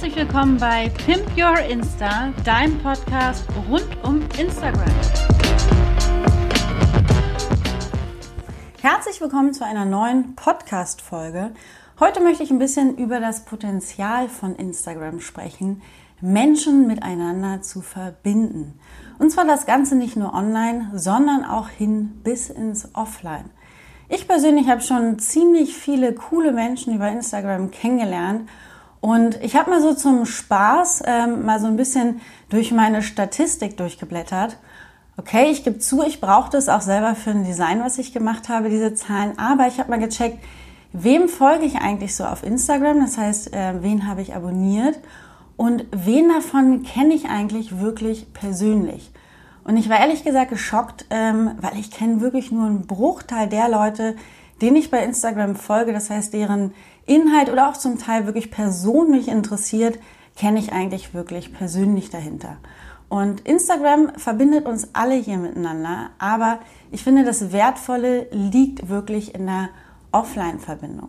Herzlich willkommen bei Pimp Your Insta, deinem Podcast rund um Instagram. Herzlich willkommen zu einer neuen Podcast-Folge. Heute möchte ich ein bisschen über das Potenzial von Instagram sprechen, Menschen miteinander zu verbinden. Und zwar das Ganze nicht nur online, sondern auch hin bis ins Offline. Ich persönlich habe schon ziemlich viele coole Menschen über Instagram kennengelernt und ich habe mal so zum Spaß ähm, mal so ein bisschen durch meine Statistik durchgeblättert. Okay, ich gebe zu, ich brauchte es auch selber für ein Design, was ich gemacht habe, diese Zahlen. Aber ich habe mal gecheckt, wem folge ich eigentlich so auf Instagram? Das heißt, äh, wen habe ich abonniert? Und wen davon kenne ich eigentlich wirklich persönlich? Und ich war ehrlich gesagt geschockt, ähm, weil ich kenne wirklich nur einen Bruchteil der Leute, denen ich bei Instagram folge. Das heißt, deren Inhalt oder auch zum Teil wirklich Person mich interessiert, kenne ich eigentlich wirklich persönlich dahinter. Und Instagram verbindet uns alle hier miteinander, aber ich finde, das Wertvolle liegt wirklich in der Offline-Verbindung.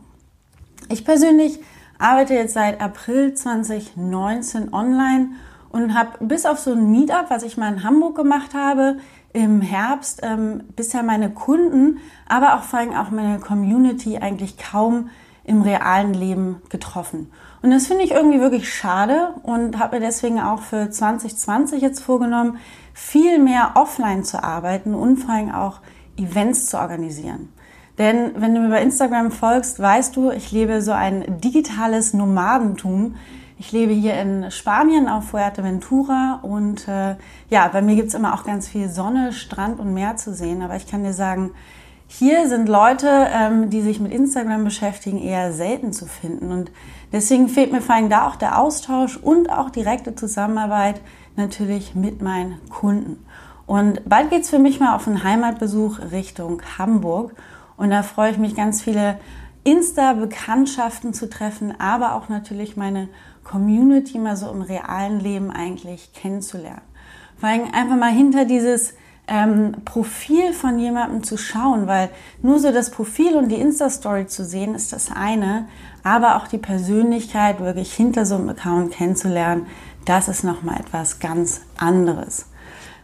Ich persönlich arbeite jetzt seit April 2019 online und habe bis auf so ein Meetup, was ich mal in Hamburg gemacht habe, im Herbst ähm, bisher meine Kunden, aber auch vor allem auch meine Community eigentlich kaum im realen Leben getroffen. Und das finde ich irgendwie wirklich schade und habe mir deswegen auch für 2020 jetzt vorgenommen, viel mehr offline zu arbeiten und vor allem auch Events zu organisieren. Denn wenn du mir bei Instagram folgst, weißt du, ich lebe so ein digitales Nomadentum. Ich lebe hier in Spanien auf Fuerteventura und äh, ja, bei mir gibt's immer auch ganz viel Sonne, Strand und Meer zu sehen. Aber ich kann dir sagen, hier sind Leute, ähm, die sich mit Instagram beschäftigen, eher selten zu finden. Und deswegen fehlt mir vor allem da auch der Austausch und auch direkte Zusammenarbeit natürlich mit meinen Kunden. Und bald geht's für mich mal auf einen Heimatbesuch Richtung Hamburg. Und da freue ich mich ganz viele Insta-Bekanntschaften zu treffen, aber auch natürlich meine Community mal so im realen Leben eigentlich kennenzulernen. Vor allem einfach mal hinter dieses ähm, Profil von jemandem zu schauen, weil nur so das Profil und die Insta-Story zu sehen ist das eine, aber auch die Persönlichkeit wirklich hinter so einem Account kennenzulernen, das ist nochmal etwas ganz anderes.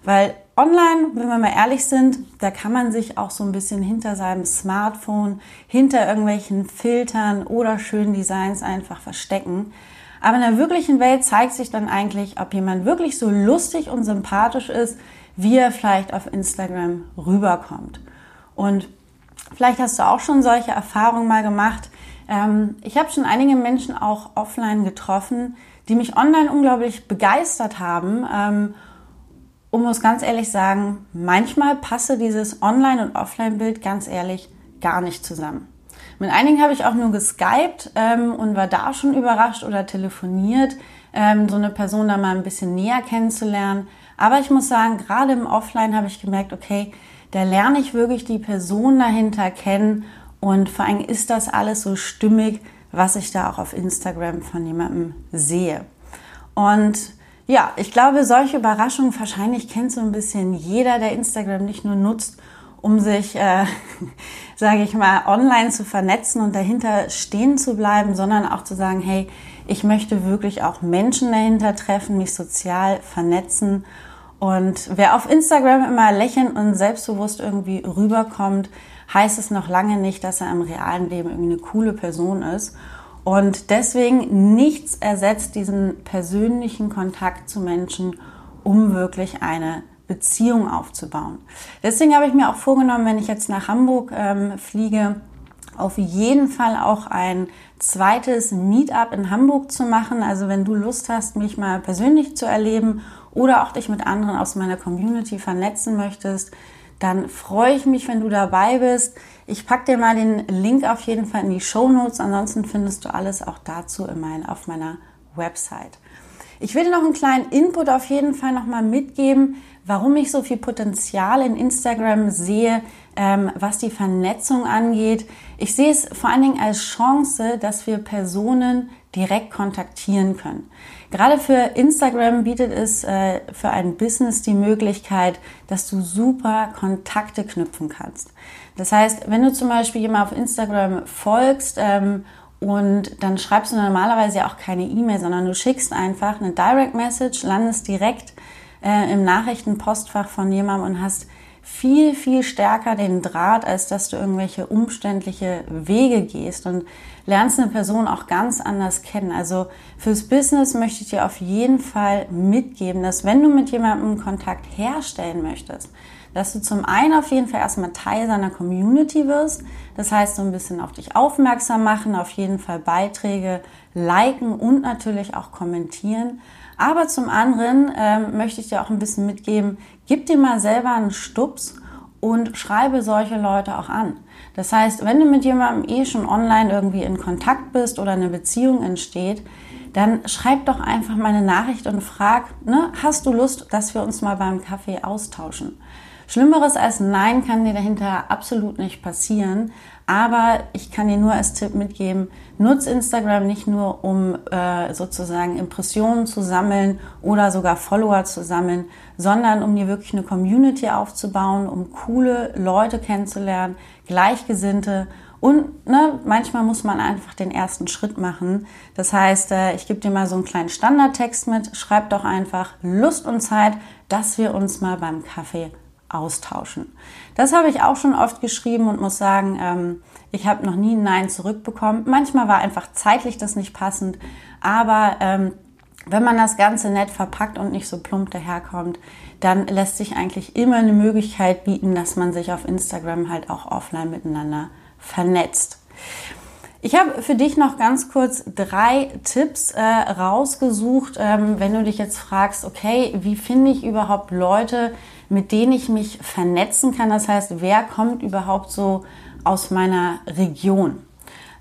Weil online, wenn wir mal ehrlich sind, da kann man sich auch so ein bisschen hinter seinem Smartphone, hinter irgendwelchen Filtern oder schönen Designs einfach verstecken. Aber in der wirklichen Welt zeigt sich dann eigentlich, ob jemand wirklich so lustig und sympathisch ist, wie er vielleicht auf Instagram rüberkommt. Und vielleicht hast du auch schon solche Erfahrungen mal gemacht. Ähm, ich habe schon einige Menschen auch offline getroffen, die mich online unglaublich begeistert haben. Und muss ganz ehrlich sagen, manchmal passe dieses Online- und Offline-Bild ganz ehrlich gar nicht zusammen. Mit einigen habe ich auch nur geskypt ähm, und war da schon überrascht oder telefoniert, ähm, so eine Person da mal ein bisschen näher kennenzulernen. Aber ich muss sagen, gerade im Offline habe ich gemerkt, okay, da lerne ich wirklich die Person dahinter kennen und vor allem ist das alles so stimmig, was ich da auch auf Instagram von jemandem sehe. Und ja, ich glaube, solche Überraschungen wahrscheinlich kennt so ein bisschen jeder, der Instagram nicht nur nutzt, um sich, äh, sage ich mal, online zu vernetzen und dahinter stehen zu bleiben, sondern auch zu sagen, hey, ich möchte wirklich auch Menschen dahinter treffen, mich sozial vernetzen und wer auf Instagram immer lächelnd und selbstbewusst irgendwie rüberkommt, heißt es noch lange nicht, dass er im realen Leben irgendwie eine coole Person ist. Und deswegen nichts ersetzt diesen persönlichen Kontakt zu Menschen, um wirklich eine Beziehung aufzubauen. Deswegen habe ich mir auch vorgenommen, wenn ich jetzt nach Hamburg ähm, fliege, auf jeden Fall auch ein zweites Meetup in Hamburg zu machen. Also wenn du Lust hast, mich mal persönlich zu erleben oder auch dich mit anderen aus meiner Community vernetzen möchtest, dann freue ich mich, wenn du dabei bist. Ich packe dir mal den Link auf jeden Fall in die Show Notes. Ansonsten findest du alles auch dazu in mein, auf meiner Website. Ich will dir noch einen kleinen Input auf jeden Fall nochmal mitgeben, warum ich so viel Potenzial in Instagram sehe, ähm, was die Vernetzung angeht. Ich sehe es vor allen Dingen als Chance, dass wir Personen direkt kontaktieren können. Gerade für Instagram bietet es äh, für ein Business die Möglichkeit, dass du super Kontakte knüpfen kannst. Das heißt, wenn du zum Beispiel jemand auf Instagram folgst ähm, Und dann schreibst du normalerweise ja auch keine E-Mail, sondern du schickst einfach eine Direct Message, landest direkt äh, im Nachrichtenpostfach von jemandem und hast viel, viel stärker den Draht, als dass du irgendwelche umständliche Wege gehst und lernst eine Person auch ganz anders kennen. Also fürs Business möchte ich dir auf jeden Fall mitgeben, dass wenn du mit jemandem Kontakt herstellen möchtest, dass du zum einen auf jeden Fall erstmal Teil seiner Community wirst. Das heißt, so ein bisschen auf dich aufmerksam machen, auf jeden Fall Beiträge liken und natürlich auch kommentieren. Aber zum anderen ähm, möchte ich dir auch ein bisschen mitgeben, gib dir mal selber einen Stups und schreibe solche Leute auch an. Das heißt, wenn du mit jemandem eh schon online irgendwie in Kontakt bist oder eine Beziehung entsteht, dann schreib doch einfach mal eine Nachricht und frag, ne, hast du Lust, dass wir uns mal beim Kaffee austauschen? Schlimmeres als Nein kann dir dahinter absolut nicht passieren. Aber ich kann dir nur als Tipp mitgeben, nutz Instagram nicht nur, um äh, sozusagen Impressionen zu sammeln oder sogar Follower zu sammeln, sondern um dir wirklich eine Community aufzubauen, um coole Leute kennenzulernen, Gleichgesinnte und ne, manchmal muss man einfach den ersten Schritt machen. Das heißt, äh, ich gebe dir mal so einen kleinen Standardtext mit. Schreib doch einfach Lust und Zeit, dass wir uns mal beim Kaffee austauschen. Das habe ich auch schon oft geschrieben und muss sagen, ähm, ich habe noch nie ein Nein zurückbekommen. Manchmal war einfach zeitlich das nicht passend, aber ähm, wenn man das Ganze nett verpackt und nicht so plump daherkommt, dann lässt sich eigentlich immer eine Möglichkeit bieten, dass man sich auf Instagram halt auch offline miteinander vernetzt. Ich habe für dich noch ganz kurz drei Tipps äh, rausgesucht, ähm, wenn du dich jetzt fragst, okay, wie finde ich überhaupt Leute, mit denen ich mich vernetzen kann? Das heißt, wer kommt überhaupt so aus meiner Region?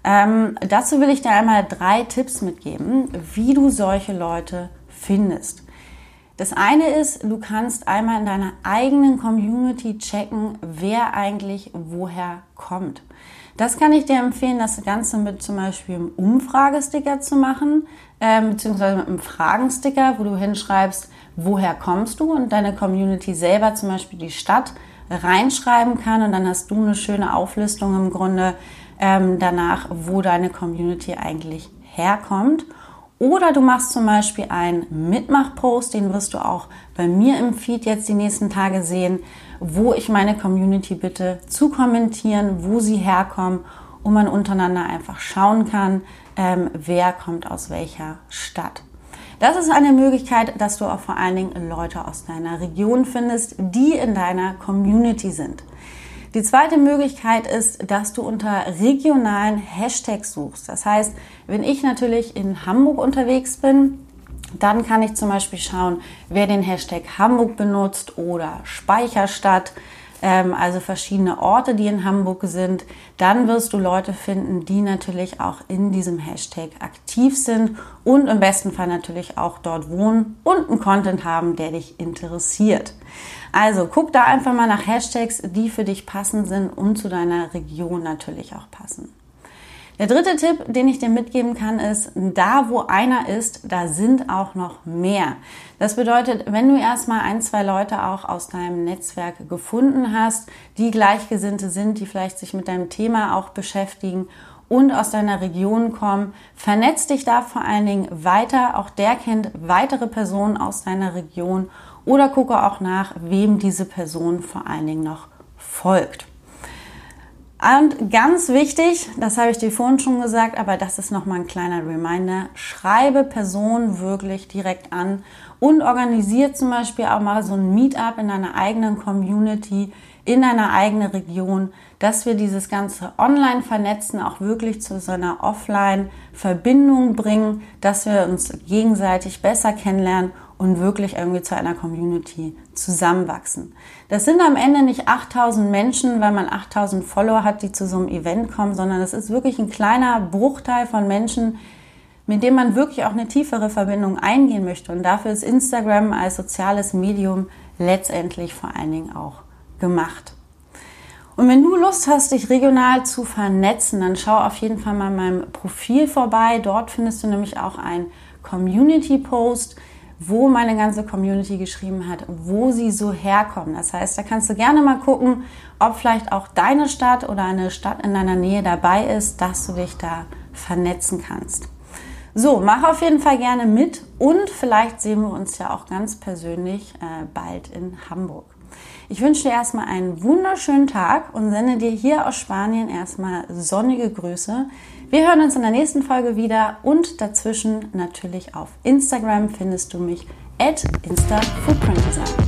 Ähm, dazu will ich dir einmal drei Tipps mitgeben, wie du solche Leute findest. Das eine ist, du kannst einmal in deiner eigenen Community checken, wer eigentlich woher kommt. Das kann ich dir empfehlen, das Ganze mit zum Beispiel einem Umfragesticker zu machen, äh, beziehungsweise mit einem Fragensticker, wo du hinschreibst, woher kommst du und deine Community selber zum Beispiel die Stadt reinschreiben kann und dann hast du eine schöne Auflistung im Grunde ähm, danach, wo deine Community eigentlich herkommt. Oder du machst zum Beispiel einen Mitmachpost, den wirst du auch bei mir im Feed jetzt die nächsten Tage sehen, wo ich meine Community bitte zu kommentieren, wo sie herkommen und man untereinander einfach schauen kann, ähm, wer kommt aus welcher Stadt. Das ist eine Möglichkeit, dass du auch vor allen Dingen Leute aus deiner Region findest, die in deiner Community sind. Die zweite Möglichkeit ist, dass du unter regionalen Hashtags suchst. Das heißt, wenn ich natürlich in Hamburg unterwegs bin, dann kann ich zum Beispiel schauen, wer den Hashtag Hamburg benutzt oder Speicherstadt, also verschiedene Orte, die in Hamburg sind. Dann wirst du Leute finden, die natürlich auch in diesem Hashtag aktiv sind und im besten Fall natürlich auch dort wohnen und einen Content haben, der dich interessiert. Also guck da einfach mal nach Hashtags, die für dich passend sind und zu deiner Region natürlich auch passen. Der dritte Tipp, den ich dir mitgeben kann, ist, da wo einer ist, da sind auch noch mehr. Das bedeutet, wenn du erstmal ein, zwei Leute auch aus deinem Netzwerk gefunden hast, die Gleichgesinnte sind, die vielleicht sich mit deinem Thema auch beschäftigen und aus deiner Region kommen, vernetz dich da vor allen Dingen weiter. Auch der kennt weitere Personen aus deiner Region oder gucke auch nach, wem diese Person vor allen Dingen noch folgt. Und ganz wichtig, das habe ich dir vorhin schon gesagt, aber das ist nochmal ein kleiner Reminder, schreibe Personen wirklich direkt an und organisiere zum Beispiel auch mal so ein Meetup in deiner eigenen Community, in deiner eigenen Region, dass wir dieses ganze Online-Vernetzen auch wirklich zu so einer Offline-Verbindung bringen, dass wir uns gegenseitig besser kennenlernen und wirklich irgendwie zu einer Community zusammenwachsen. Das sind am Ende nicht 8000 Menschen, weil man 8000 Follower hat, die zu so einem Event kommen, sondern es ist wirklich ein kleiner Bruchteil von Menschen, mit dem man wirklich auch eine tiefere Verbindung eingehen möchte. Und dafür ist Instagram als soziales Medium letztendlich vor allen Dingen auch gemacht. Und wenn du Lust hast, dich regional zu vernetzen, dann schau auf jeden Fall mal meinem Profil vorbei. Dort findest du nämlich auch einen Community-Post, wo meine ganze Community geschrieben hat, wo sie so herkommen. Das heißt, da kannst du gerne mal gucken, ob vielleicht auch deine Stadt oder eine Stadt in deiner Nähe dabei ist, dass du dich da vernetzen kannst. So, mach auf jeden Fall gerne mit und vielleicht sehen wir uns ja auch ganz persönlich äh, bald in Hamburg. Ich wünsche dir erstmal einen wunderschönen Tag und sende dir hier aus Spanien erstmal sonnige Grüße. Wir hören uns in der nächsten Folge wieder und dazwischen natürlich auf Instagram findest du mich at InstaFootprintDesign.